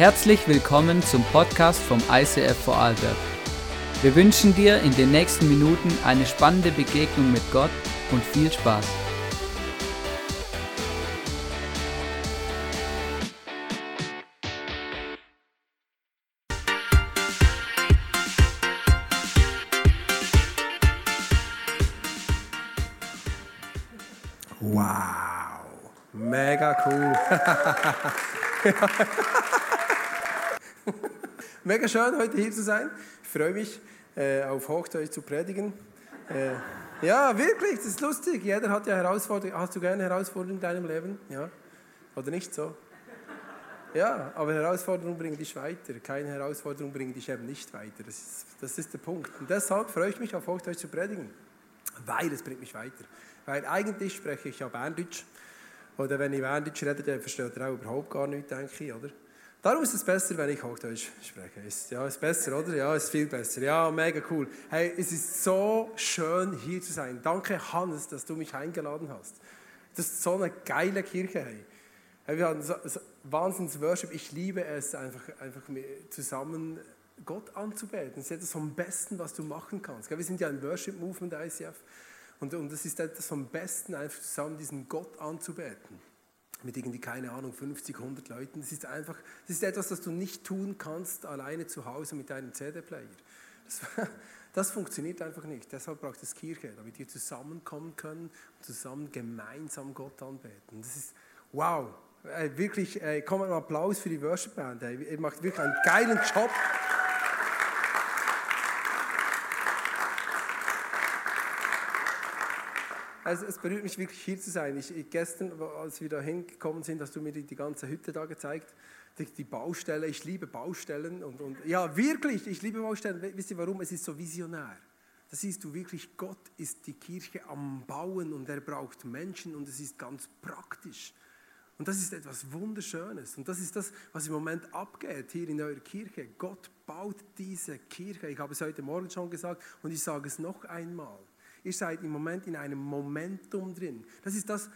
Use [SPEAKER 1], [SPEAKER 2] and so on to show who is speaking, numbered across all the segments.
[SPEAKER 1] Herzlich willkommen zum Podcast vom ICF Vorarlberg. Wir wünschen dir in den nächsten Minuten eine spannende Begegnung mit Gott und viel Spaß.
[SPEAKER 2] Wow, mega cool. mega schön, heute hier zu sein. Ich freue mich, äh, auf Hochdeutsch zu predigen. Äh, ja, wirklich, das ist lustig. Jeder hat ja Herausforderungen. Hast du gerne Herausforderungen in deinem Leben? Ja? Oder nicht so? Ja, aber Herausforderungen bringen dich weiter. Keine Herausforderung bringt dich eben nicht weiter. Das ist, das ist der Punkt. Und deshalb freue ich mich, auf Hochdeutsch zu predigen. Weil es bringt mich weiter. Weil eigentlich spreche ich ja Berndeutsch. Oder wenn ich Berndeutsch rede, dann versteht ihr auch überhaupt gar nichts, denke ich, oder? Darum ist es besser, wenn ich Hochdeutsch spreche. Ist, ja, ist besser, oder? Ja, ist viel besser. Ja, mega cool. Hey, es ist so schön, hier zu sein. Danke, Hannes, dass du mich eingeladen hast. Das ist so eine geile Kirche, hey. hey wir haben so, so Wahnsinns-Worship. Ich liebe es, einfach, einfach zusammen Gott anzubeten. Das ist etwas vom Besten, was du machen kannst. Wir sind ja ein Worship-Movement ICF. Und, und das ist etwas vom Besten, einfach zusammen diesen Gott anzubeten. Mit irgendwie, keine Ahnung, 50, 100 Leuten. Das ist einfach, das ist etwas, das du nicht tun kannst alleine zu Hause mit deinem CD-Player. Das, das, funktioniert einfach nicht. Deshalb braucht es Kirche, damit wir zusammenkommen können und zusammen gemeinsam Gott anbeten. Das ist, wow, äh, wirklich, äh, komm einen Applaus für die Worship Band. Ihr macht wirklich einen geilen Job. Also es berührt mich wirklich hier zu sein. Ich, gestern, als wir da hingekommen sind, hast du mir die, die ganze Hütte da gezeigt, die, die, Baustelle. Ich liebe Baustellen und, und ja wirklich, ich liebe Baustellen. Wisst ihr warum? Es ist so visionär. Da siehst du wirklich, Gott ist die Kirche am Bauen und er braucht Menschen und es ist ganz praktisch. Und das ist etwas Wunderschönes. Und das ist das, was im Moment abgeht hier in eurer Kirche. Gott baut diese Kirche. Ich habe es heute Morgen schon gesagt und ich sage es noch einmal. Ihr seid im Moment in einem Momentum drin. Das ist das,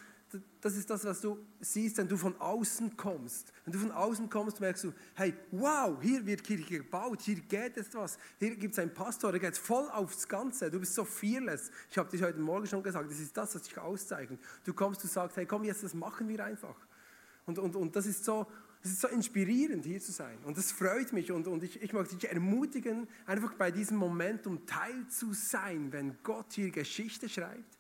[SPEAKER 2] das ist das, was du siehst, wenn du von außen kommst. Wenn du von außen kommst, merkst du, hey, wow, hier wird Kirche gebaut, hier geht es was. Hier gibt es einen Pastor, der geht voll aufs Ganze. Du bist so fearless. Ich habe dich heute Morgen schon gesagt, das ist das, was dich auszeichnet. Du kommst, du sagst, hey, komm, jetzt, das machen wir einfach. Und, und, und das ist so, es ist so inspirierend, hier zu sein. Und das freut mich. Und, und ich, ich möchte dich ermutigen, einfach bei diesem Momentum teil zu sein, wenn Gott hier Geschichte schreibt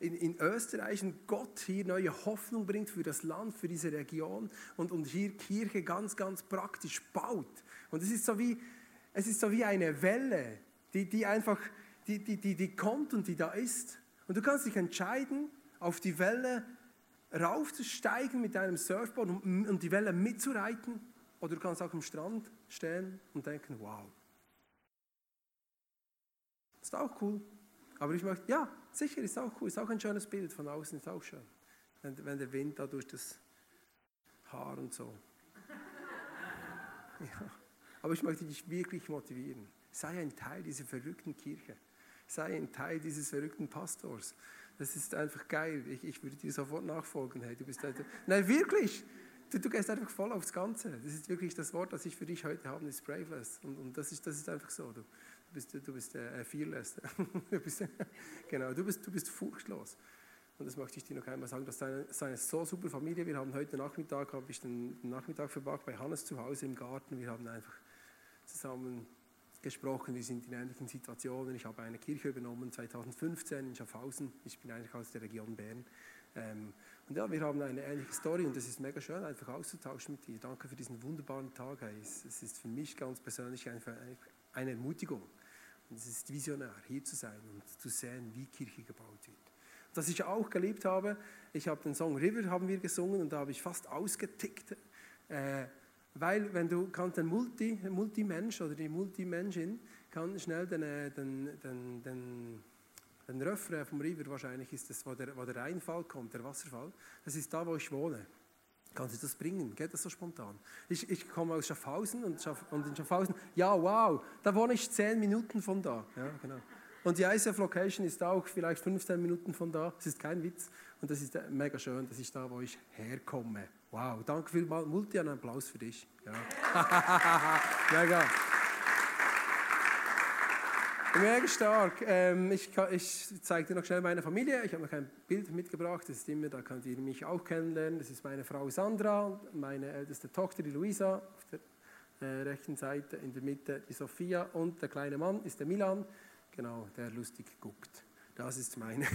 [SPEAKER 2] in, in Österreich und Gott hier neue Hoffnung bringt für das Land, für diese Region und, und hier Kirche ganz, ganz praktisch baut. Und es ist so wie, es ist so wie eine Welle, die, die einfach, die, die, die, die kommt und die da ist. Und du kannst dich entscheiden, auf die Welle raufzusteigen mit deinem Surfboard und, und die Welle mitzureiten. Oder du kannst auch am Strand stehen und denken, wow. Ist auch cool. Aber ich möchte, ja, sicher, ist auch cool. Ist auch ein schönes Bild von außen, ist auch schön. Wenn, wenn der Wind da durch das Haar und so. Ja. Aber ich möchte dich wirklich motivieren. Sei ein Teil dieser verrückten Kirche. Sei ein Teil dieses verrückten Pastors. Das ist einfach geil. Ich, ich würde dir sofort nachfolgen. Hey, du bist einfach, nein, wirklich. Du, du, gehst einfach voll aufs Ganze. Das ist wirklich das Wort, das ich für dich heute habe, ist braveless. Und, und das, ist, das ist einfach so. Du, du bist, du bist äh, fearless. du bist, genau, du bist, du bist furchtlos. Und das möchte ich dir noch einmal sagen. Das ist eine, das ist eine so super Familie. Wir haben heute Nachmittag, habe ich den Nachmittag verbracht bei Hannes zu Hause im Garten. Wir haben einfach zusammen gesprochen. Wir sind in ähnlichen Situationen. Ich habe eine Kirche übernommen 2015 in Schaffhausen. Ich bin eigentlich aus der Region Bern. Ähm, und ja, wir haben eine ähnliche Story und es ist mega schön, einfach auszutauschen mit dir. Danke für diesen wunderbaren Tag. Es, es ist für mich ganz persönlich einfach eine Ermutigung. Und es ist visionär, hier zu sein und zu sehen, wie Kirche gebaut wird. Was ich auch geliebt habe, ich habe den Song River haben wir gesungen und da habe ich fast ausgetickt. Äh, weil wenn du kannst den Multi, Multimensch oder die Multimenschin kann schnell den, äh, den, den, den, den Refrain vom River wahrscheinlich ist das, wo der, wo der Reinfall kommt, der Wasserfall. Das ist da, wo ich wohne. Kannst du das bringen? Geht das so spontan? Ich, ich komme aus Schaffhausen und, Schaff, und in Schaffhausen, ja wow, da wohne ich zehn Minuten von da. Ja, genau. Und die ICF Location ist auch vielleicht 15 Minuten von da. Es ist kein Witz. Und das ist mega schön, dass ich da, wo ich herkomme. Wow, danke vielmals. Multi, einen Applaus für dich. Ja. mega. Mega stark. Ähm, ich, ich zeige dir noch schnell meine Familie. Ich habe noch ein Bild mitgebracht. Das ist immer, da könnt ihr mich auch kennenlernen. Das ist meine Frau Sandra, meine älteste Tochter, die Luisa, auf der äh, rechten Seite, in der Mitte die Sophia und der kleine Mann ist der Milan, genau, der lustig guckt. Das ist meine,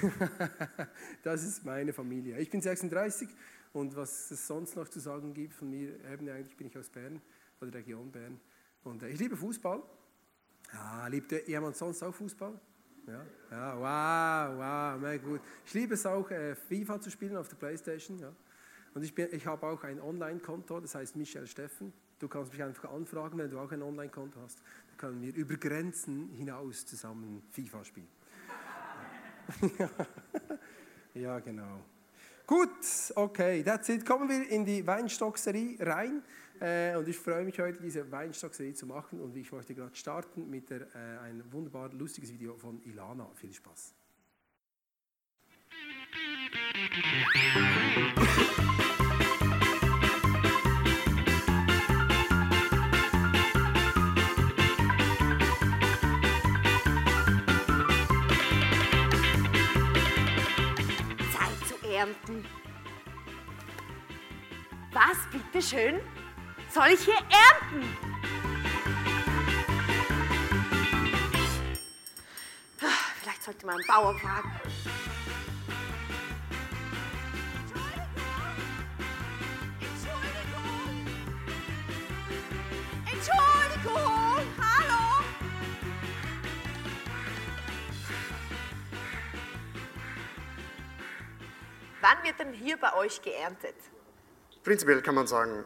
[SPEAKER 2] das ist meine Familie. Ich bin 36 und was es sonst noch zu sagen gibt von mir, eben eigentlich bin ich aus Bern, von der Region Bern. Und äh, ich liebe Fußball. Ja, liebt jemand sonst auch Fußball? Ja, ja wow, wow, mega gut. Ich liebe es auch, äh, FIFA zu spielen auf der Playstation. Ja. Und ich, ich habe auch ein Online-Konto, das heißt Michel Steffen. Du kannst mich einfach anfragen, wenn du auch ein Online-Konto hast. Dann können wir über Grenzen hinaus zusammen FIFA spielen. ja, genau. Gut, okay, that's it. Kommen wir in die Weinstock-Serie rein. Äh, und ich freue mich heute, diese Weinstock-Serie zu machen. Und ich möchte gerade starten mit der, äh, ein wunderbar lustiges Video von Ilana. Viel Spaß.
[SPEAKER 3] Ernten. Was, bitteschön? soll ich hier ernten? Vielleicht sollte man einen Bauer fragen. Wann wird denn hier bei euch geerntet?
[SPEAKER 4] Prinzipiell kann man sagen,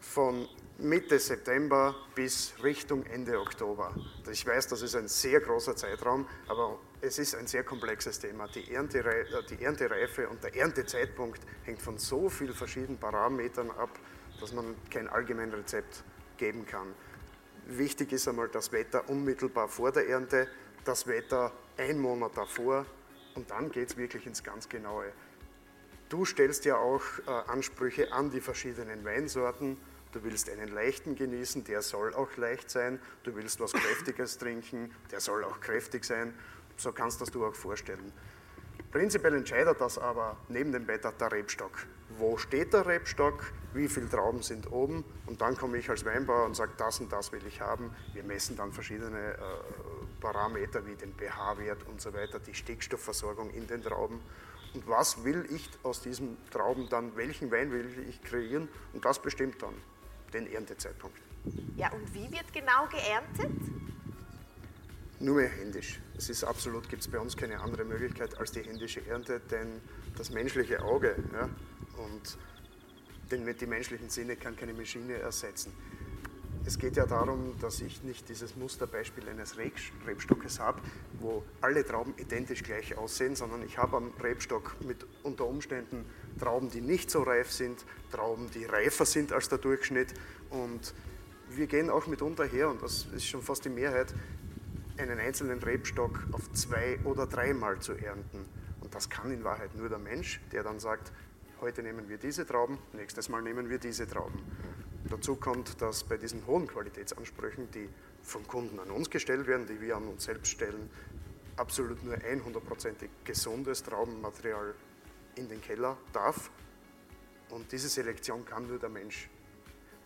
[SPEAKER 4] von Mitte September bis Richtung Ende Oktober. Ich weiß, das ist ein sehr großer Zeitraum, aber es ist ein sehr komplexes Thema. Die, Ernterei äh, die Erntereife und der Erntezeitpunkt hängt von so vielen verschiedenen Parametern ab, dass man kein allgemeines Rezept geben kann. Wichtig ist einmal das Wetter unmittelbar vor der Ernte, das Wetter ein Monat davor und dann geht es wirklich ins ganz Genaue. Du stellst ja auch äh, Ansprüche an die verschiedenen Weinsorten Du willst einen leichten genießen, der soll auch leicht sein. Du willst was Kräftiges trinken, der soll auch kräftig sein. So kannst du das du auch vorstellen. Prinzipiell entscheidet das aber neben dem Wetter der Rebstock. Wo steht der Rebstock? Wie viele Trauben sind oben? Und dann komme ich als Weinbauer und sage, das und das will ich haben. Wir messen dann verschiedene äh, Parameter wie den pH-Wert und so weiter, die Stickstoffversorgung in den Trauben. Und was will ich aus diesen Trauben dann, welchen Wein will ich kreieren? Und das bestimmt dann den Erntezeitpunkt.
[SPEAKER 3] Ja, und wie wird genau geerntet?
[SPEAKER 4] Nur mehr händisch. Es ist absolut, gibt es bei uns keine andere Möglichkeit als die händische Ernte, denn das menschliche Auge ja, und den, die menschlichen Sinne kann keine Maschine ersetzen. Es geht ja darum, dass ich nicht dieses Musterbeispiel eines Rebstockes habe, wo alle Trauben identisch gleich aussehen, sondern ich habe am Rebstock mit unter Umständen Trauben, die nicht so reif sind, Trauben, die reifer sind als der Durchschnitt. Und wir gehen auch mitunter her, und das ist schon fast die Mehrheit, einen einzelnen Rebstock auf zwei oder dreimal zu ernten. Und das kann in Wahrheit nur der Mensch, der dann sagt, heute nehmen wir diese Trauben, nächstes Mal nehmen wir diese Trauben. Dazu kommt, dass bei diesen hohen Qualitätsansprüchen, die vom Kunden an uns gestellt werden, die wir an uns selbst stellen, absolut nur 100%ig gesundes Traubenmaterial in den Keller darf. Und diese Selektion kann nur der Mensch.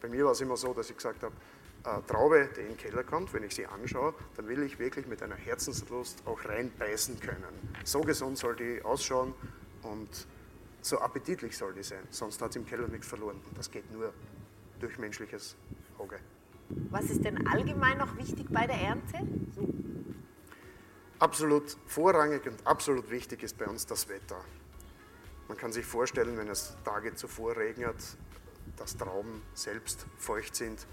[SPEAKER 4] Bei mir war es immer so, dass ich gesagt habe, äh, Traube, die in den Keller kommt, wenn ich sie anschaue, dann will ich wirklich mit einer Herzenslust auch reinbeißen können. So gesund soll die ausschauen und so appetitlich soll die sein, sonst hat sie im Keller nichts verloren. Und das geht nur durch menschliches Auge.
[SPEAKER 3] Was ist denn allgemein noch wichtig bei der Ernte?
[SPEAKER 4] Absolut vorrangig und absolut wichtig ist bei uns das Wetter. Man kann sich vorstellen, wenn es Tage zuvor regnet, dass Trauben selbst feucht sind.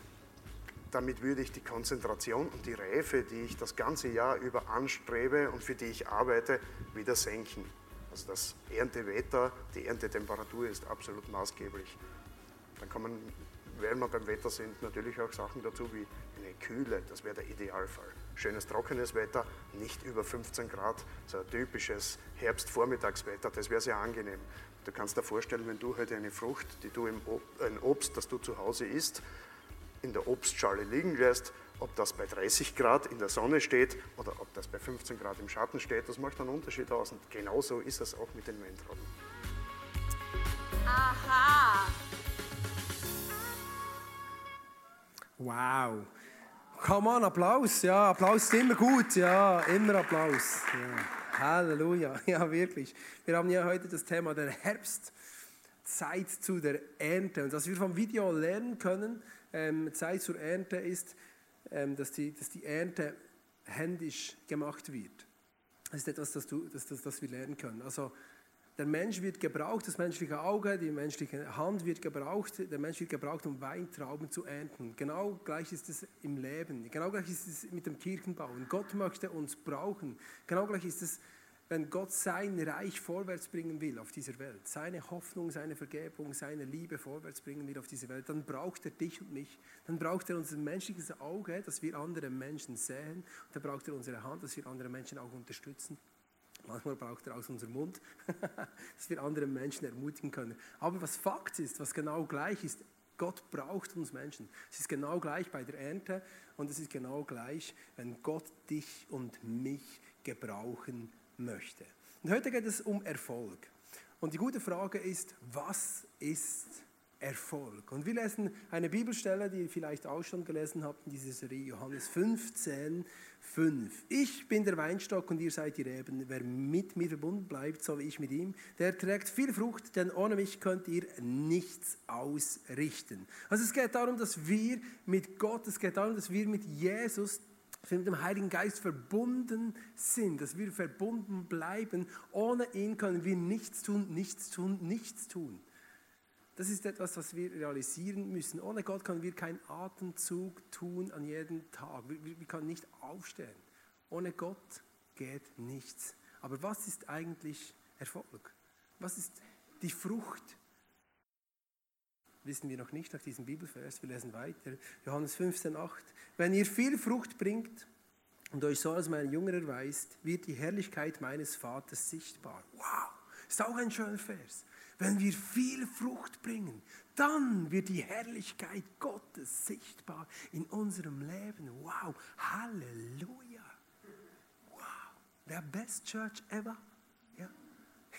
[SPEAKER 4] Damit würde ich die Konzentration und die Reife, die ich das ganze Jahr über anstrebe und für die ich arbeite, wieder senken. Also das Erntewetter, die Erntetemperatur ist absolut maßgeblich. Dann kommen, wenn wir beim Wetter sind, natürlich auch Sachen dazu wie eine Kühle, das wäre der Idealfall. schönes trockenes Wetter, nicht über 15 Grad, so ein typisches Herbstvormittagswetter, das wäre sehr angenehm. Du kannst dir vorstellen, wenn du heute eine Frucht, die du im Ob ein Obst, das du zu Hause isst, in der Obstschale liegen lässt, ob das bei 30 Grad in der Sonne steht oder ob das bei 15 Grad im Schatten steht, das macht einen Unterschied aus. Und genauso ist es auch mit den Weintrauben.
[SPEAKER 3] Aha.
[SPEAKER 2] Wow. Come on, Applaus. Ja, Applaus ist immer gut. Ja, immer Applaus. Ja. Halleluja. Ja, wirklich. Wir haben ja heute das Thema der Herbstzeit zu der Ernte. Und was wir vom Video lernen können, ähm, Zeit zur Ernte ist, ähm, dass, die, dass die Ernte händisch gemacht wird. Das ist etwas, das, du, das, das, das wir lernen können. Also der Mensch wird gebraucht, das menschliche Auge, die menschliche Hand wird gebraucht, der Mensch wird gebraucht, um Weintrauben zu ernten. Genau gleich ist es im Leben, genau gleich ist es mit dem Kirchenbauen. Gott möchte uns brauchen. Genau gleich ist es, wenn Gott sein Reich vorwärts bringen will auf dieser Welt, seine Hoffnung, seine Vergebung, seine Liebe vorwärts bringen will auf dieser Welt, dann braucht er dich und mich. Dann braucht er unser menschliches Auge, dass wir andere Menschen sehen. Und dann braucht er unsere Hand, dass wir andere Menschen auch unterstützen. Manchmal braucht er aus unserem Mund, dass wir andere Menschen ermutigen können. Aber was Fakt ist, was genau gleich ist, Gott braucht uns Menschen. Es ist genau gleich bei der Ernte und es ist genau gleich, wenn Gott dich und mich gebrauchen möchte. Und heute geht es um Erfolg. Und die gute Frage ist, was ist Erfolg? Und wir lesen eine Bibelstelle, die ihr vielleicht auch schon gelesen habt in dieser Serie, Johannes 15, 5. Ich bin der Weinstock und ihr seid die Reben. Wer mit mir verbunden bleibt, so wie ich mit ihm, der trägt viel Frucht, denn ohne mich könnt ihr nichts ausrichten. Also es geht darum, dass wir mit Gott, es geht darum, dass wir mit Jesus mit dem Heiligen Geist verbunden sind, dass wir verbunden bleiben. Ohne ihn können wir nichts tun, nichts tun, nichts tun. Das ist etwas, was wir realisieren müssen. Ohne Gott können wir keinen Atemzug tun an jedem Tag. Wir, wir können nicht aufstehen. Ohne Gott geht nichts. Aber was ist eigentlich Erfolg? Was ist die Frucht? Wissen wir noch nicht nach diesem Bibelvers. Wir lesen weiter. Johannes 15, 8. Wenn ihr viel Frucht bringt und euch so als mein Jünger erweist, wird die Herrlichkeit meines Vaters sichtbar. Wow, ist auch ein schöner Vers. Wenn wir viel Frucht bringen, dann wird die Herrlichkeit Gottes sichtbar in unserem Leben. Wow, Halleluja. Wow, the best church ever. Ja,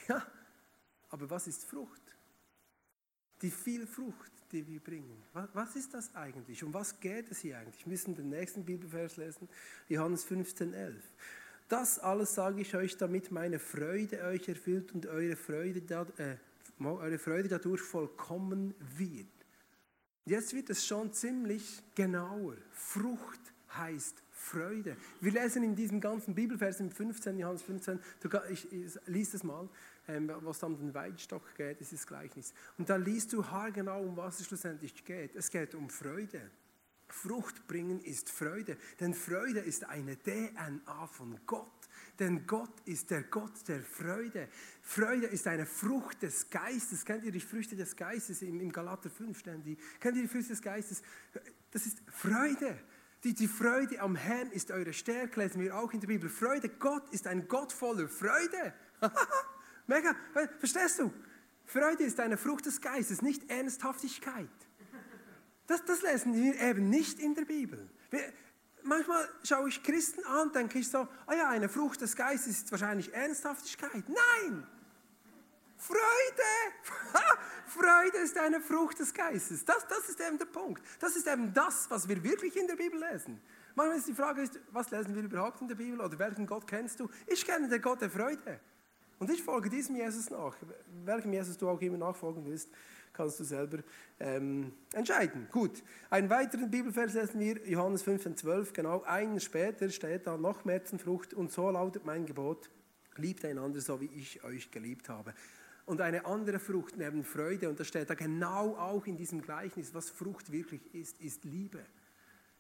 [SPEAKER 2] ja. Aber was ist Frucht? Die viel Frucht, die wir bringen. Was ist das eigentlich? Um was geht es hier eigentlich? Wir müssen den nächsten Bibelvers lesen, Johannes 15, 11. Das alles sage ich euch, damit meine Freude euch erfüllt und eure Freude, äh, eure Freude dadurch vollkommen wird. Jetzt wird es schon ziemlich genauer. Frucht heißt Freude. Wir lesen in diesem ganzen Bibelvers im 15, Johannes 15, ich, ich lese es mal, ähm, was um den Weinstock geht, ist das Gleichnis. Und da liest du haargenau, um was es schlussendlich geht. Es geht um Freude. Frucht bringen ist Freude, denn Freude ist eine DNA von Gott. Denn Gott ist der Gott der Freude. Freude ist eine Frucht des Geistes. Kennt ihr die Früchte des Geistes? Im, Galater 5 stehen die. Kennt ihr die Früchte des Geistes? Das ist Freude. Die, die Freude am Herrn ist eure Stärke, lesen wir auch in der Bibel. Freude, Gott ist ein Gott voller Freude. Mega, verstehst du? Freude ist eine Frucht des Geistes, nicht Ernsthaftigkeit. Das, das lesen wir eben nicht in der Bibel. Wir, manchmal schaue ich Christen an denke ich so, ah ja, eine Frucht des Geistes ist wahrscheinlich Ernsthaftigkeit. Nein! Freude! Freude ist eine Frucht des Geistes. Das, das ist eben der Punkt. Das ist eben das, was wir wirklich in der Bibel lesen. Manchmal ist die Frage, was lesen wir überhaupt in der Bibel oder welchen Gott kennst du? Ich kenne den Gott der Freude. Und ich folge diesem Jesus nach. Welchem Jesus du auch immer nachfolgen willst, kannst du selber ähm, entscheiden. Gut, einen weiteren Bibelvers lesen wir, Johannes 15, 12, genau einen später steht da noch Märzenfrucht und so lautet mein Gebot, liebt einander so wie ich euch geliebt habe. Und eine andere Frucht neben Freude, und das steht da genau auch in diesem Gleichnis, was Frucht wirklich ist, ist Liebe.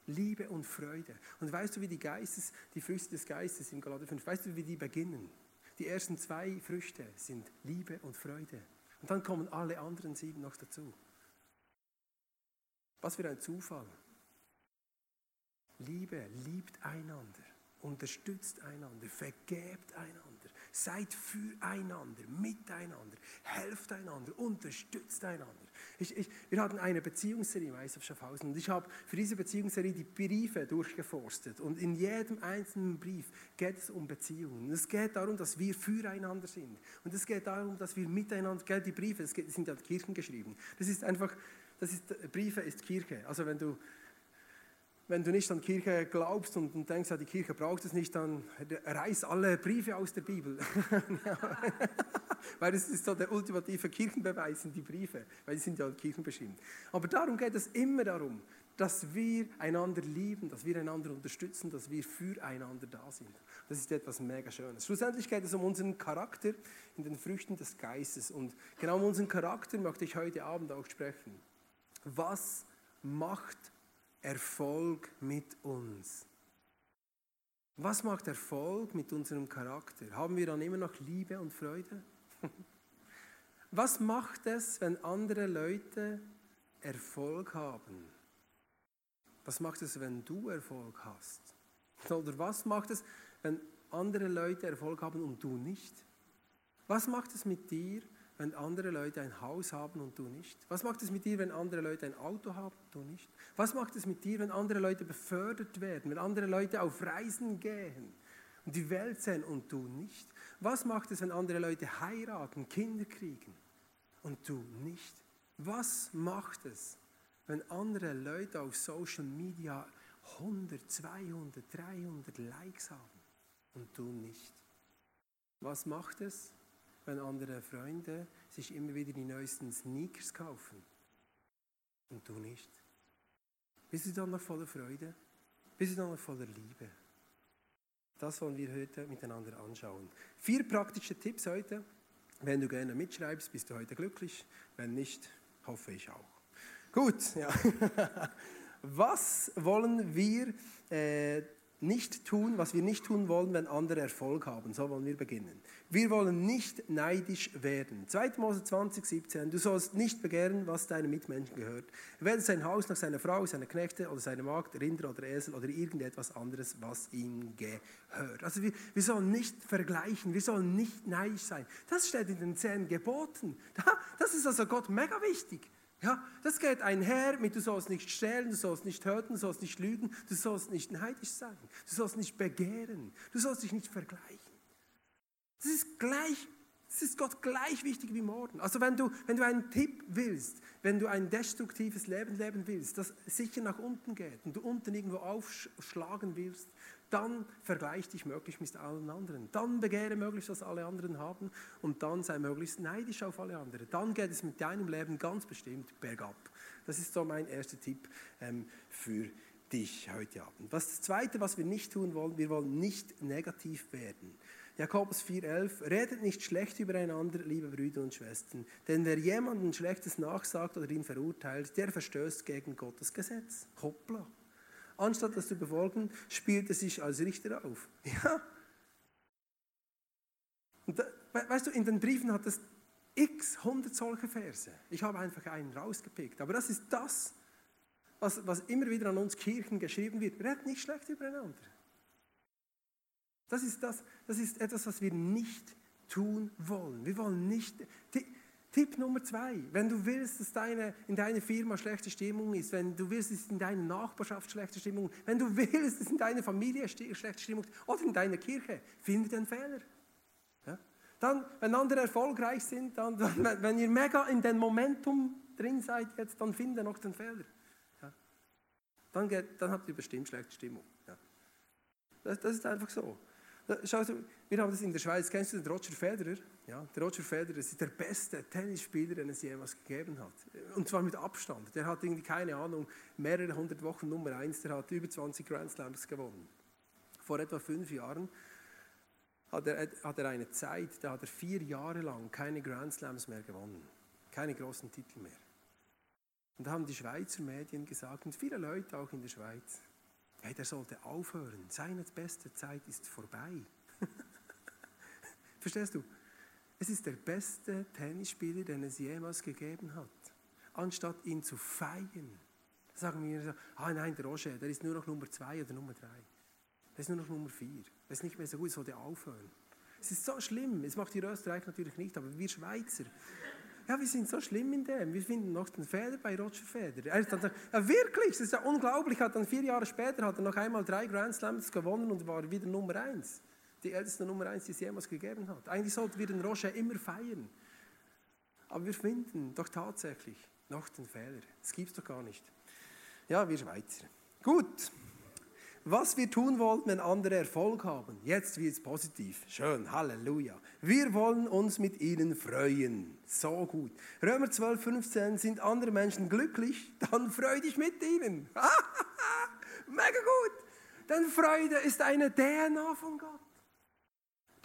[SPEAKER 2] Liebe und Freude. Und weißt du, wie die Geistes, die Früchte des Geistes in Galater 5, weißt du, wie die beginnen? Die ersten zwei Früchte sind Liebe und Freude. Und dann kommen alle anderen sieben noch dazu. Was für ein Zufall. Liebe liebt einander, unterstützt einander, vergebt einander, seid füreinander, miteinander, helft einander, unterstützt einander. Ich, ich, wir hatten eine Beziehungsserie im ISF Schaffhausen und ich habe für diese Beziehungsserie die Briefe durchgeforstet und in jedem einzelnen Brief geht es um Beziehungen. Es geht darum, dass wir füreinander sind und es geht darum, dass wir miteinander, gell, die Briefe, es sind ja Kirchen geschrieben. Das ist einfach, das ist, Briefe ist Kirche. Also wenn du wenn du nicht an Kirche glaubst und, denkst, ja, die Kirche braucht es nicht, dann reiß alle Briefe aus der Bibel. weil es ist so der ultimative Kirchenbeweis sind die Briefe, weil die sind ja kirchenbestimmt. Aber darum geht es immer darum, dass wir einander lieben, dass wir einander unterstützen, dass wir füreinander da sind. Das ist etwas mega Schönes. Schlussendlich geht es um unseren Charakter in den Früchten des Geistes. Und genau um unseren Charakter möchte ich heute Abend auch sprechen. Was macht Erfolg mit uns? Was macht Erfolg mit unserem Charakter? Haben wir dann immer noch Liebe und Freude? Was macht es, wenn andere Leute Erfolg haben? Was macht es, wenn du Erfolg hast? Oder was macht es, wenn andere Leute Erfolg haben und du nicht? Was macht es mit dir, wenn andere Leute ein Haus haben und du nicht? Was macht es mit dir, wenn andere Leute ein Auto haben und du nicht? Was macht es mit dir, wenn andere Leute befördert werden, wenn andere Leute auf Reisen gehen und die Welt sehen und du nicht? Was macht es, wenn andere Leute heiraten, Kinder kriegen und du nicht? Was macht es, wenn andere Leute auf Social Media 100, 200, 300 Likes haben und du nicht? Was macht es, wenn andere Freunde sich immer wieder die neuesten Sneakers kaufen und du nicht? Bist du dann noch voller Freude? Bist du dann noch voller Liebe? Das wollen wir heute miteinander anschauen. Vier praktische Tipps heute. Wenn du gerne mitschreibst, bist du heute glücklich. Wenn nicht, hoffe ich auch. Gut, ja. Was wollen wir äh, nicht tun, was wir nicht tun wollen, wenn andere Erfolg haben. So wollen wir beginnen. Wir wollen nicht neidisch werden. 2. Mose 20, 17. Du sollst nicht begehren, was deinem Mitmenschen gehört. Weder sein Haus nach seiner Frau, seiner Knechte oder seiner Magd, Rinder oder Esel oder irgendetwas anderes, was ihm gehört. Also wir, wir sollen nicht vergleichen, wir sollen nicht neidisch sein. Das steht in den zehn Geboten. Das ist also Gott mega wichtig. Ja, das geht einher mit, du sollst nicht stehlen, du sollst nicht töten, du sollst nicht lügen, du sollst nicht neidisch sein, du sollst nicht begehren, du sollst dich nicht vergleichen. Das ist gleich, das ist Gott gleich wichtig wie Morden. Also wenn du, wenn du einen Tipp willst, wenn du ein destruktives Leben leben willst, das sicher nach unten geht und du unten irgendwo aufschlagen willst, dann vergleich dich möglichst mit allen anderen. Dann begehre möglichst, was alle anderen haben und dann sei möglichst neidisch auf alle anderen. Dann geht es mit deinem Leben ganz bestimmt bergab. Das ist so mein erster Tipp ähm, für dich heute Abend. Das Zweite, was wir nicht tun wollen, wir wollen nicht negativ werden. Jakobus 4,11, redet nicht schlecht übereinander, liebe Brüder und Schwestern, denn wer jemandem Schlechtes nachsagt oder ihn verurteilt, der verstößt gegen Gottes Gesetz. Hoppla. Anstatt das zu befolgen, spielt er sich als Richter auf. Ja. Da, weißt du, in den Briefen hat es x hundert solche Verse. Ich habe einfach einen rausgepickt. Aber das ist das, was, was immer wieder an uns Kirchen geschrieben wird. Redet nicht schlecht übereinander. Das ist, das, das ist etwas, was wir nicht tun wollen. Wir wollen nicht. Die, Tipp Nummer zwei, wenn du willst, dass deine, in deiner Firma schlechte Stimmung ist, wenn du willst, dass in deiner Nachbarschaft schlechte Stimmung ist, wenn du willst, dass in deiner Familie schlechte Stimmung ist oder in deiner Kirche, finde den Fehler. Ja? Dann, wenn andere erfolgreich sind, dann, dann, wenn ihr mega in den Momentum drin seid jetzt, dann finde noch den Fehler. Ja? Dann, geht, dann habt ihr bestimmt schlechte Stimmung. Ja? Das, das ist einfach so. Schau, wir haben das in der Schweiz. Kennst du den Roger Federer? Ja, der Roger Federer ist der beste Tennisspieler, den es jemals gegeben hat. Und zwar mit Abstand. Der hat irgendwie, keine Ahnung, mehrere hundert Wochen Nummer eins. Der hat über 20 Grand Slams gewonnen. Vor etwa fünf Jahren hat er, hat er eine Zeit, da hat er vier Jahre lang keine Grand Slams mehr gewonnen. Keine großen Titel mehr. Und da haben die Schweizer Medien gesagt, und viele Leute auch in der Schweiz, hey, der sollte aufhören. Seine beste Zeit ist vorbei. Verstehst du? Es ist der beste Tennisspieler, den es jemals gegeben hat. Anstatt ihn zu feiern, sagen wir, so, ah nein, der Roger, der ist nur noch Nummer zwei oder Nummer drei. Der ist nur noch Nummer vier. Der ist nicht mehr so gut, sollte aufhören. Es ist so schlimm. Es macht die Österreich natürlich nicht, aber wir Schweizer, ja, wir sind so schlimm in dem. Wir finden noch den Feder bei Roger Feder. Er ist dann, ja, wirklich, das ist ja unglaublich. Hat dann vier Jahre später hat er noch einmal drei Grand Slams gewonnen und war wieder Nummer eins. Die älteste Nummer eins, die es jemals gegeben hat. Eigentlich sollten wir den Roger immer feiern. Aber wir finden doch tatsächlich noch den Fehler. Das gibt es doch gar nicht. Ja, wir Schweizer. Gut. Was wir tun wollten, wenn andere Erfolg haben. Jetzt wird es positiv. Schön, Halleluja. Wir wollen uns mit ihnen freuen. So gut. Römer 12, 15 sind andere Menschen glücklich, dann freu dich mit ihnen. Mega gut. Denn Freude ist eine DNA von Gott.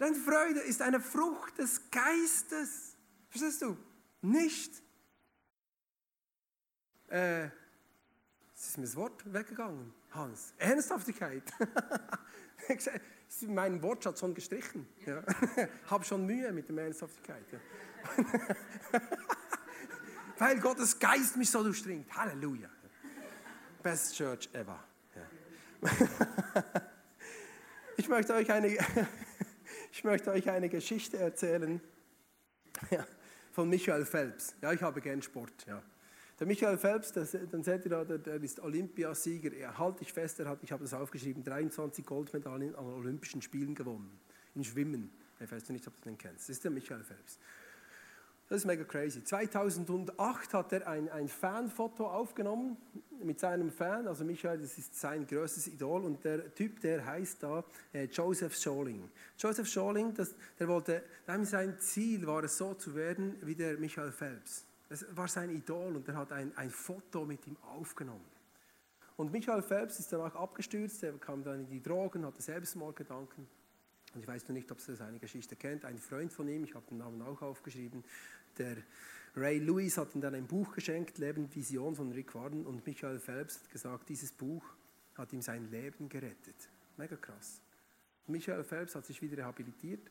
[SPEAKER 2] Denn Freude ist eine Frucht des Geistes. Verstehst du? Nicht. Äh, ist mir das Wort weggegangen, Hans. Ernsthaftigkeit. mein Wortschatz schon gestrichen. Ja. Habe schon Mühe mit der Ernsthaftigkeit. Ja. Weil Gottes Geist mich so durchdringt. Halleluja. Best Church ever. Ja. Ich möchte euch eine, ich möchte euch eine Geschichte erzählen von Michael Phelps. Ja, ich habe gern Sport. Ja. Der Michael Phelps, das, dann seht ihr da, der, der ist Olympiasieger. Er halte ich fest, er hat, ich habe das aufgeschrieben, 23 Goldmedaillen an Olympischen Spielen gewonnen. In Schwimmen. Ich weiß nicht, ob du den kennst. Das ist der Michael Phelps. Das ist mega crazy. 2008 hat er ein, ein Fanfoto aufgenommen mit seinem Fan. Also Michael, das ist sein größtes Idol. Und der Typ, der heißt da äh, Joseph Scholing. Joseph Scholing, das, der wollte, sein Ziel war es so zu werden wie der Michael Phelps. Das war sein Idol und er hat ein, ein Foto mit ihm aufgenommen. Und Michael Phelps ist danach abgestürzt, er kam dann in die Drogen, hatte Selbstmordgedanken. Und ich weiß noch nicht, ob Sie seine Geschichte kennt. Ein Freund von ihm, ich habe den Namen auch aufgeschrieben, der Ray Lewis hat ihm dann ein Buch geschenkt, Leben Vision von Rick Warren. Und Michael Phelps hat gesagt, dieses Buch hat ihm sein Leben gerettet. Mega krass. Michael Phelps hat sich wieder rehabilitiert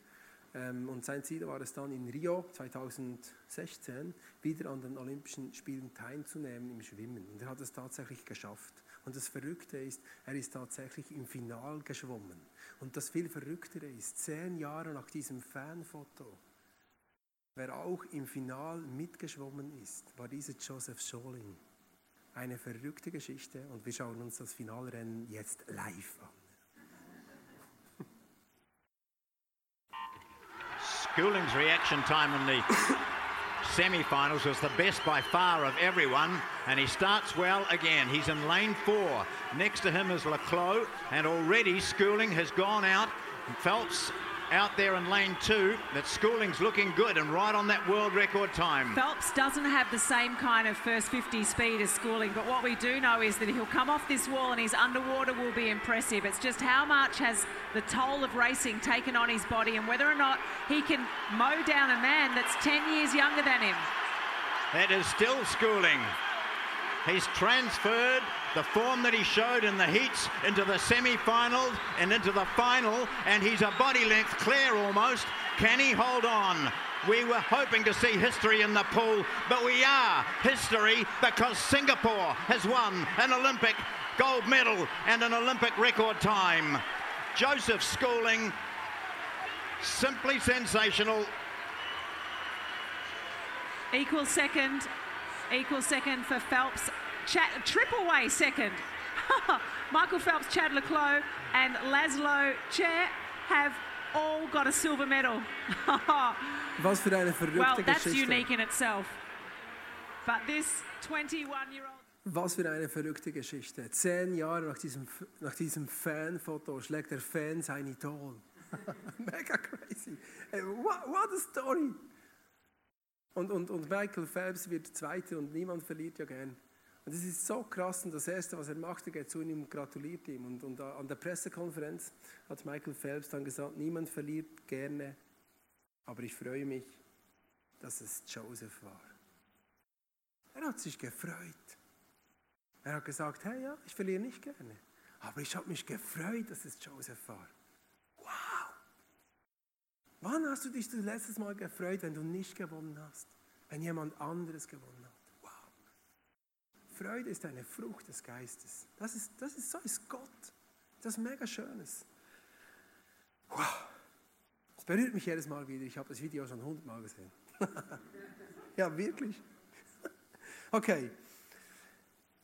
[SPEAKER 2] ähm, und sein Ziel war es dann in Rio 2016 wieder an den Olympischen Spielen teilzunehmen im Schwimmen. Und er hat es tatsächlich geschafft. Und das Verrückte ist, er ist tatsächlich im Final geschwommen. Und das viel Verrücktere ist, zehn Jahre nach diesem Fanfoto, wer auch im Final mitgeschwommen ist, war dieser Joseph Scholing. Eine verrückte Geschichte und wir schauen uns das Finalrennen jetzt live an.
[SPEAKER 5] Schooling's reaction time in the semi-finals was the best by far of everyone, and he starts well again. He's in lane four. Next to him is Leclos, and already Schooling has gone out. Phelps out there in lane two that Schooling's looking good and right on that world record time.
[SPEAKER 6] Phelps doesn't have the same kind of first 50 speed as Schooling, but what we do know is that he'll come off this wall and his underwater will be impressive. It's just how much has the toll of racing taken on his body and whether or not he can mow down a man that's 10 years younger than him.
[SPEAKER 5] That is still Schooling. He's transferred the form that he showed in the heats into the semi-final and into the final, and he's a body length clear almost. Can he hold on? We were hoping to see history in the pool, but we are history because Singapore has won an Olympic gold medal and an Olympic record time. Joseph Schooling, simply sensational.
[SPEAKER 6] Equal second, equal second for Phelps. Chad, triple way second. Michael Phelps, Chad Leclos, and Laszlo Chair have all got a silver medal.
[SPEAKER 2] Was für eine verrückte
[SPEAKER 6] well, that's
[SPEAKER 2] Geschichte.
[SPEAKER 6] unique in itself. But this 21-year-old
[SPEAKER 2] Was für eine verrückte Geschichte. Zehn Jahre nach diesem, nach diesem Fanfoto schlägt der Fan sein Idol. Mega crazy. What, what a story. Und, und, und Michael Phelps wird Zweiter und niemand verliert ja gern. Und das ist so krass und das Erste, was er macht, er geht zu ihm und gratuliert ihm. Und, und an der Pressekonferenz hat Michael Phelps dann gesagt, niemand verliert gerne, aber ich freue mich, dass es Joseph war. Er hat sich gefreut. Er hat gesagt, hey ja, ich verliere nicht gerne, aber ich habe mich gefreut, dass es Joseph war. Wow! Wann hast du dich das letzte Mal gefreut, wenn du nicht gewonnen hast? Wenn jemand anderes gewonnen hat? Freude ist eine Frucht des Geistes. Das ist, das ist so ist Gott. Das ist mega Schönes. Wow. Das berührt mich jedes Mal wieder. Ich habe das Video schon hundertmal gesehen. ja, wirklich. Okay.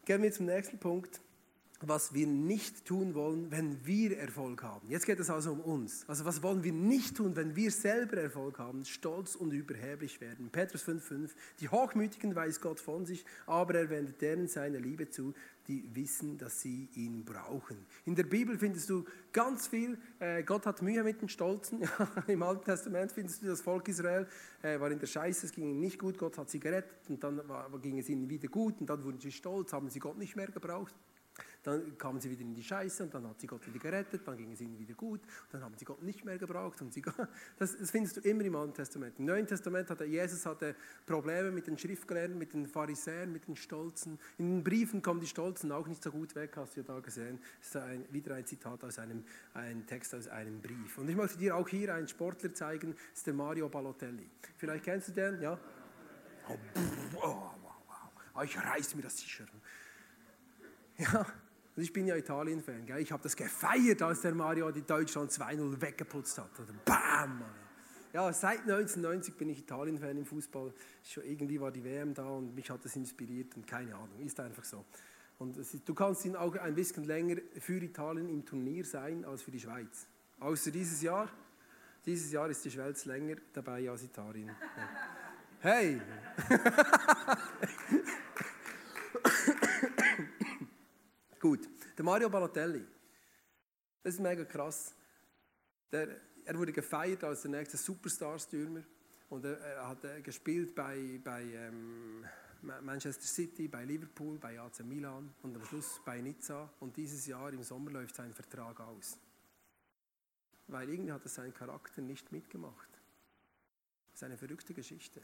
[SPEAKER 2] Gehen wir zum nächsten Punkt was wir nicht tun wollen, wenn wir Erfolg haben. Jetzt geht es also um uns. Also was wollen wir nicht tun, wenn wir selber Erfolg haben, stolz und überheblich werden. Petrus 5,5 Die Hochmütigen weiß Gott von sich, aber er wendet denen seine Liebe zu, die wissen, dass sie ihn brauchen. In der Bibel findest du ganz viel, äh, Gott hat Mühe mit den Stolzen. Im Alten Testament findest du das Volk Israel, äh, war in der Scheiße, es ging ihnen nicht gut, Gott hat sie gerettet und dann war, ging es ihnen wieder gut und dann wurden sie stolz, haben sie Gott nicht mehr gebraucht. Dann kamen sie wieder in die Scheiße und dann hat sie Gott wieder gerettet, dann ging es ihnen wieder gut, dann haben sie Gott nicht mehr gebraucht. Und sie, das, das findest du immer im Alten Testament. Im Neuen Testament hatte Jesus hatte Probleme mit den Schriftgelehrten, mit den Pharisäern, mit den Stolzen. In den Briefen kommen die Stolzen auch nicht so gut weg, hast du ja da gesehen. Das ist ein, wieder ein Zitat aus einem ein Text aus einem Brief. Und ich möchte dir auch hier einen Sportler zeigen, das ist der Mario Balotelli. Vielleicht kennst du den, ja? Oh, oh, wow. Oh, ich reiß mir das sicher. Ja, und ich bin ja Italien-Fan. Ich habe das gefeiert, als der Mario die Deutschland 2-0 weggeputzt hat. Oder bam! Ja, seit 1990 bin ich Italien-Fan im Fußball. Schon irgendwie war die WM da und mich hat das inspiriert und keine Ahnung, ist einfach so. Und ist, du kannst ihn auch ein bisschen länger für Italien im Turnier sein als für die Schweiz. Außer dieses Jahr. Dieses Jahr ist die Schweiz länger dabei als Italien. Hey! Gut, der Mario Balotelli, das ist mega krass. Der, er wurde gefeiert als der nächste Superstar-Stürmer und er, er hat äh, gespielt bei, bei ähm, Manchester City, bei Liverpool, bei AC Milan und am Schluss bei Nizza. Und dieses Jahr im Sommer läuft sein Vertrag aus. Weil irgendwie hat er seinen Charakter nicht mitgemacht. Das ist eine verrückte Geschichte.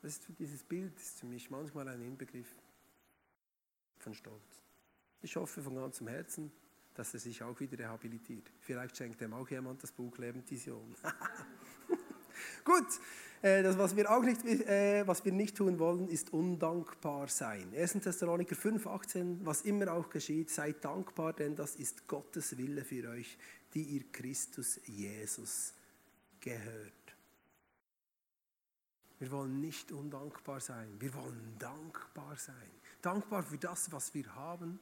[SPEAKER 2] Das ist, dieses Bild ist für mich manchmal ein Inbegriff von Stolz. Ich hoffe von ganzem Herzen, dass er sich auch wieder rehabilitiert. Vielleicht schenkt ihm auch jemand das Buch Lebendvision. Gut, äh, das, was wir auch nicht, äh, was wir nicht tun wollen, ist undankbar sein. 1. Thessaloniker 5, 18, was immer auch geschieht, seid dankbar, denn das ist Gottes Wille für euch, die ihr Christus Jesus gehört. Wir wollen nicht undankbar sein, wir wollen dankbar sein dankbar für das, was wir haben,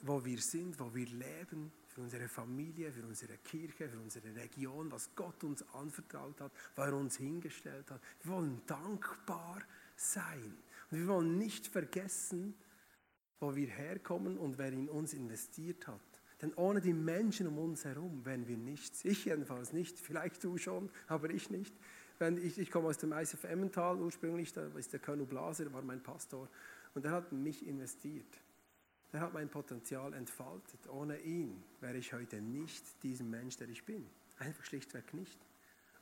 [SPEAKER 2] wo wir sind, wo wir leben, für unsere Familie, für unsere Kirche, für unsere Region, was Gott uns anvertraut hat, was er uns hingestellt hat. Wir wollen dankbar sein. Und wir wollen nicht vergessen, wo wir herkommen und wer in uns investiert hat. Denn ohne die Menschen um uns herum wären wir nichts. Ich jedenfalls nicht, vielleicht du schon, aber ich nicht. Ich, ich komme aus dem ISF Emmental ursprünglich, da ist der Colonel Blaser, war mein Pastor. Und er hat mich investiert. Er hat mein Potenzial entfaltet. Ohne ihn wäre ich heute nicht diesen Mensch, der ich bin. Einfach schlichtweg nicht.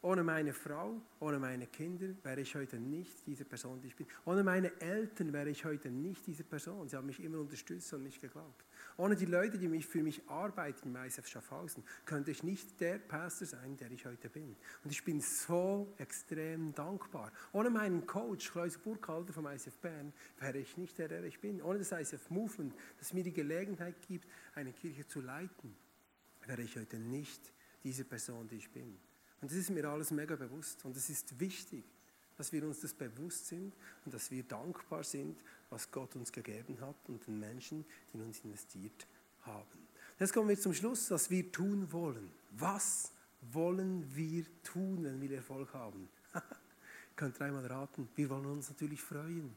[SPEAKER 2] Ohne meine Frau, ohne meine Kinder wäre ich heute nicht diese Person, die ich bin. Ohne meine Eltern wäre ich heute nicht diese Person. Sie haben mich immer unterstützt und mich geglaubt. Ohne die Leute, die mich für mich arbeiten im ISF Schaffhausen, könnte ich nicht der Pastor sein, der ich heute bin. Und ich bin so extrem dankbar. Ohne meinen Coach, Klaus Burkhalter vom ISF Bern, wäre ich nicht der, der ich bin. Ohne das ISF Movement, das mir die Gelegenheit gibt, eine Kirche zu leiten, wäre ich heute nicht diese Person, die ich bin. Und das ist mir alles mega bewusst und es ist wichtig dass wir uns das bewusst sind und dass wir dankbar sind, was Gott uns gegeben hat und den Menschen, die in uns investiert haben. Jetzt kommen wir zum Schluss, was wir tun wollen. Was wollen wir tun, wenn wir Erfolg haben? Ihr könnt dreimal raten. Wir wollen uns natürlich freuen.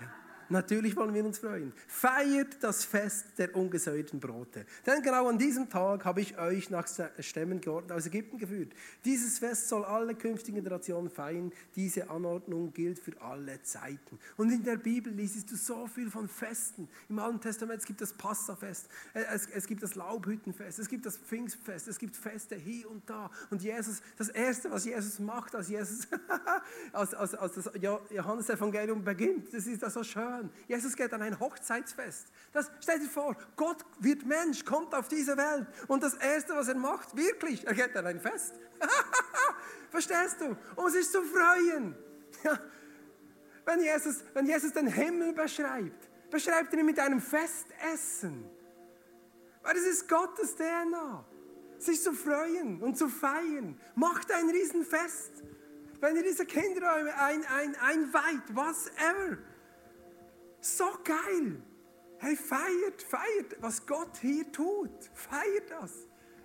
[SPEAKER 2] Ja. Natürlich wollen wir uns freuen. Feiert das Fest der ungesäuerten Brote. Denn genau an diesem Tag habe ich euch nach Stämmen aus Ägypten geführt. Dieses Fest soll alle künftigen Generationen feiern. Diese Anordnung gilt für alle Zeiten. Und in der Bibel liest du so viel von Festen. Im Alten Testament es gibt das Passafest, äh, es, es gibt das Laubhüttenfest, es gibt das Pfingstfest, es gibt Feste hier und da. Und Jesus, das Erste, was Jesus macht, als Jesus, als, als, als das Johannes-Evangelium beginnt, das ist das so schön hören. Jesus geht an ein Hochzeitsfest. Das, stell dir vor, Gott wird Mensch, kommt auf diese Welt und das Erste, was er macht, wirklich, er geht an ein Fest. Verstehst du? Um sich zu freuen. Wenn Jesus, wenn Jesus den Himmel beschreibt, beschreibt er ihn mit einem Festessen. Weil das ist Gottes DNA. Sich zu freuen und zu feiern. Macht ein Riesenfest. Wenn ihr diese Kinderräume ein, ein, einweiht, whatever. So geil. Hey, feiert, feiert, was Gott hier tut. Feiert das.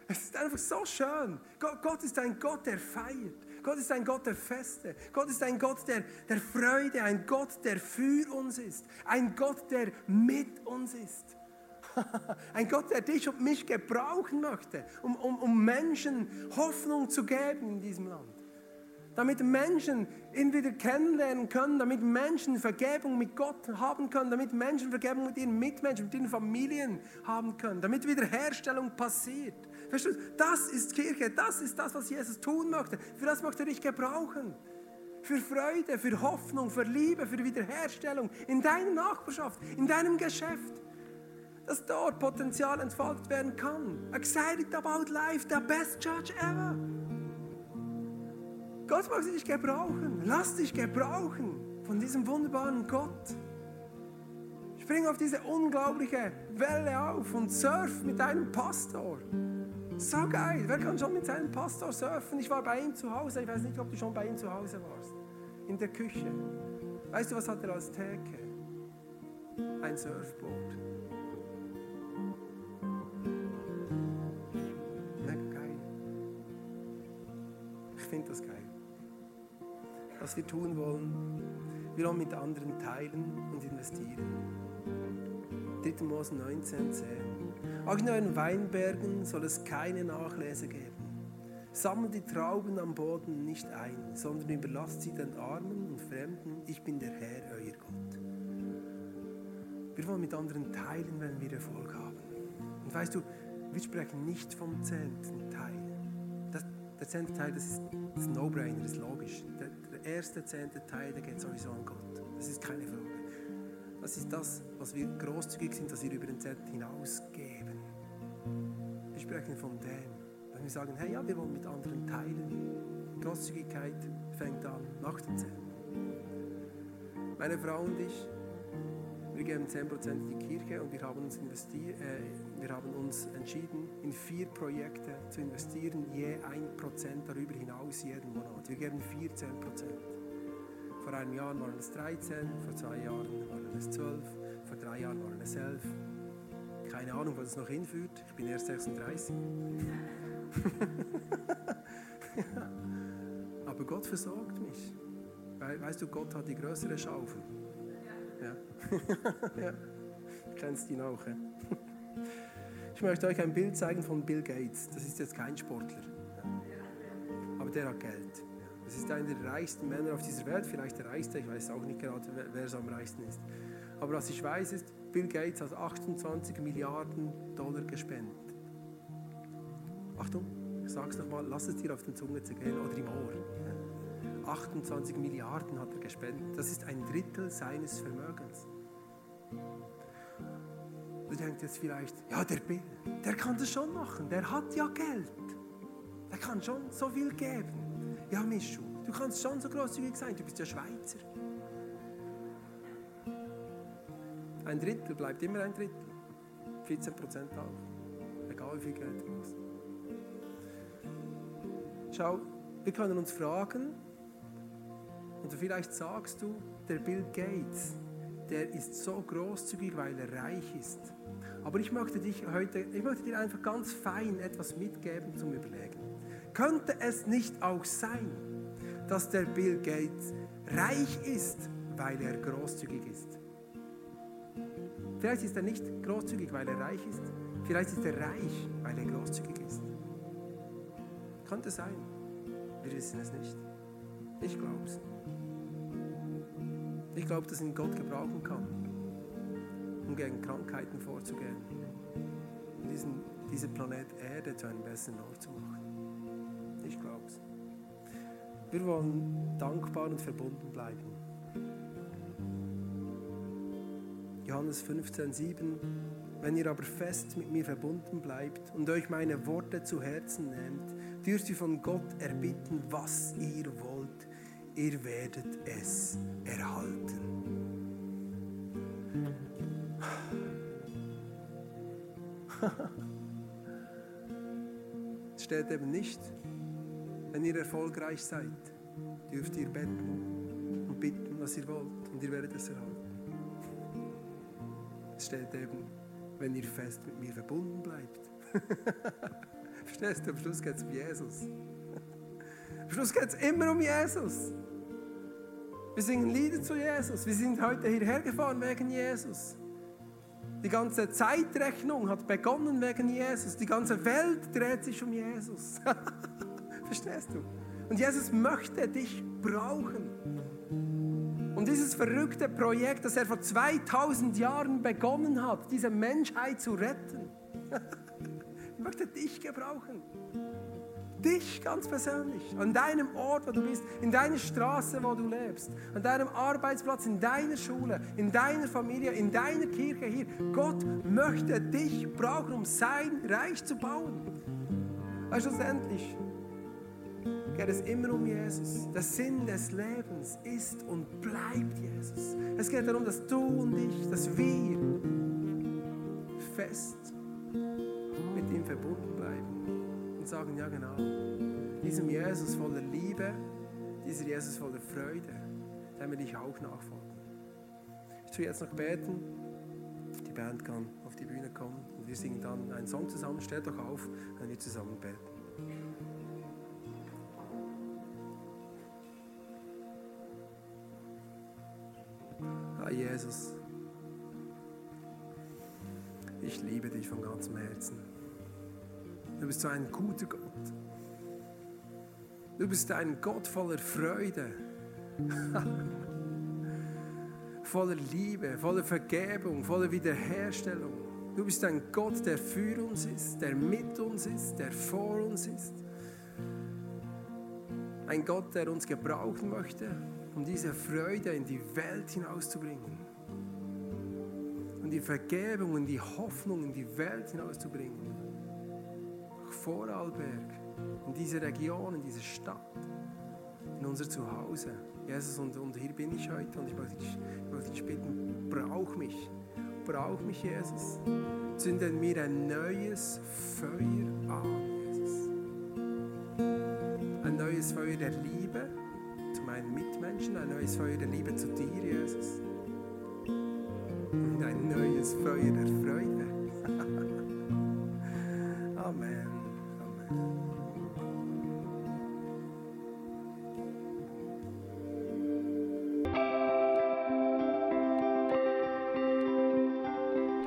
[SPEAKER 2] Es ist einfach so schön. Gott, Gott ist ein Gott, der feiert. Gott ist ein Gott der Feste. Gott ist ein Gott der, der Freude, ein Gott, der für uns ist. Ein Gott, der mit uns ist. ein Gott, der dich und mich gebrauchen möchte, um, um, um Menschen Hoffnung zu geben in diesem Land. Damit Menschen ihn wieder kennenlernen können, damit Menschen Vergebung mit Gott haben können, damit Menschen Vergebung mit ihren Mitmenschen, mit ihren Familien haben können, damit Wiederherstellung passiert. Verstehst du? Das ist Kirche, das ist das, was Jesus tun möchte. Für das möchte er dich gebrauchen. Für Freude, für Hoffnung, für Liebe, für Wiederherstellung in deiner Nachbarschaft, in deinem Geschäft. Dass dort Potenzial entfaltet werden kann. Excited about life, the best church ever. Gott möchte dich gebrauchen. Lass dich gebrauchen von diesem wunderbaren Gott. Spring auf diese unglaubliche Welle auf und surf mit deinem Pastor. So geil. Wer kann schon mit seinem Pastor surfen? Ich war bei ihm zu Hause. Ich weiß nicht, ob du schon bei ihm zu Hause warst. In der Küche. Weißt du, was hat er als Theke? Ein Surfboard. Was wir tun wollen, wir wollen mit anderen teilen und investieren. 3. Mose 19, 10. Auch in euren Weinbergen soll es keine Nachlese geben. Sammelt die Trauben am Boden nicht ein, sondern überlasst sie den Armen und Fremden. Ich bin der Herr, euer Gott. Wir wollen mit anderen teilen, wenn wir Erfolg haben. Und weißt du, wir sprechen nicht vom zehnten Teil. Das, der zehnte Teil, das ist, das ist No-Brainer, das ist logisch. Der, erste zehnte Teil, der geht sowieso an Gott. Das ist keine Frage. Das ist das, was wir großzügig sind, dass wir über den Zehnten hinausgeben. Wir sprechen von dem. Wenn wir sagen, hey, ja, wir wollen mit anderen teilen. Großzügigkeit fängt an nach dem Zehnten. Meine Frau und ich, wir geben 10% in die Kirche und wir haben, uns investiert, äh, wir haben uns entschieden, in vier Projekte zu investieren, je 1% darüber hinaus jeden Monat. Wir geben 14%. Vor einem Jahr waren es 13, vor zwei Jahren waren es 12, vor drei Jahren waren es 11. Keine Ahnung, wo das noch hinführt. Ich bin erst 36. Aber Gott versorgt mich. Weißt du, Gott hat die größere Schaufel. Ja. Du kennst ihn auch. Ja? Ich möchte euch ein Bild zeigen von Bill Gates. Das ist jetzt kein Sportler. Aber der hat Geld. Das ist einer der reichsten Männer auf dieser Welt, vielleicht der reichste, ich weiß auch nicht gerade, wer so am reichsten ist. Aber was ich weiß ist, Bill Gates hat 28 Milliarden Dollar gespendet. Achtung, ich sag's nochmal, lass es dir auf den Zunge zergehen oder im Ohr. 28 Milliarden hat er gespendet. Das ist ein Drittel seines Vermögens. Du denkst jetzt vielleicht, ja, der Bill, der kann das schon machen, der hat ja Geld. Der kann schon so viel geben. Ja, Mischu, du kannst schon so großzügig sein, du bist ja Schweizer. Ein Drittel bleibt immer ein Drittel. 14 Prozent auch. Egal wie viel Geld du hast. Schau, wir können uns fragen, und vielleicht sagst du, der Bill Gates, der ist so großzügig, weil er reich ist. Aber ich möchte, dich heute, ich möchte dir einfach ganz fein etwas mitgeben zum Überlegen. Könnte es nicht auch sein, dass der Bill Gates reich ist, weil er großzügig ist? Vielleicht ist er nicht großzügig, weil er reich ist. Vielleicht ist er reich, weil er großzügig ist. Könnte sein. Wir wissen es nicht. Ich glaube es. Ich glaube, dass ihn Gott gebrauchen kann, um gegen Krankheiten vorzugehen. Und diesen, diesen Planet Erde zu einem besseren Ort zu machen. Ich glaube es. Wir wollen dankbar und verbunden bleiben. Johannes 15, 7. Wenn ihr aber fest mit mir verbunden bleibt und euch meine Worte zu Herzen nehmt, dürft ihr von Gott erbitten, was ihr wollt ihr werdet es erhalten. es steht eben nicht, wenn ihr erfolgreich seid, dürft ihr betten und bitten, was ihr wollt, und ihr werdet es erhalten. Es steht eben, wenn ihr fest mit mir verbunden bleibt. Verstehst du, am Schluss geht es um Jesus. Am Schluss geht es immer um Jesus. Wir singen Lieder zu Jesus. Wir sind heute hierher gefahren wegen Jesus. Die ganze Zeitrechnung hat begonnen wegen Jesus. Die ganze Welt dreht sich um Jesus. Verstehst du? Und Jesus möchte dich brauchen. Und dieses verrückte Projekt, das er vor 2000 Jahren begonnen hat, diese Menschheit zu retten, möchte dich gebrauchen. Dich ganz persönlich, an deinem Ort, wo du bist, in deiner Straße, wo du lebst, an deinem Arbeitsplatz, in deiner Schule, in deiner Familie, in deiner Kirche hier. Gott möchte dich brauchen, um sein Reich zu bauen. Weil schlussendlich geht es immer um Jesus. Der Sinn des Lebens ist und bleibt Jesus. Es geht darum, dass du und ich, dass wir fest mit ihm verbunden bleiben und sagen, ja genau, diesem Jesus voller Liebe, dieser Jesus voller Freude, dem will ich auch nachfolgen. Ich tue jetzt noch beten, die Band kann auf die Bühne kommen und wir singen dann einen Song zusammen. Stellt doch auf, wenn wir zusammen beten. Ah, Jesus, ich liebe dich von ganzem Herzen. Du bist so ein guter Gott. Du bist ein Gott voller Freude, voller Liebe, voller Vergebung, voller Wiederherstellung. Du bist ein Gott, der für uns ist, der mit uns ist, der vor uns ist. Ein Gott, der uns gebrauchen möchte, um diese Freude in die Welt hinauszubringen. Und die Vergebung und die Hoffnung in die Welt hinauszubringen. Vorarlberg, in diese Region, in diese Stadt, in unser Zuhause. Jesus, und, und hier bin ich heute und ich möchte dich, ich möchte dich bitten, brauch mich. Brauch mich, Jesus. Zünde in mir ein neues Feuer an, Jesus. Ein neues Feuer der Liebe zu meinen Mitmenschen, ein neues Feuer der Liebe zu dir, Jesus. Und ein neues Feuer der Freude.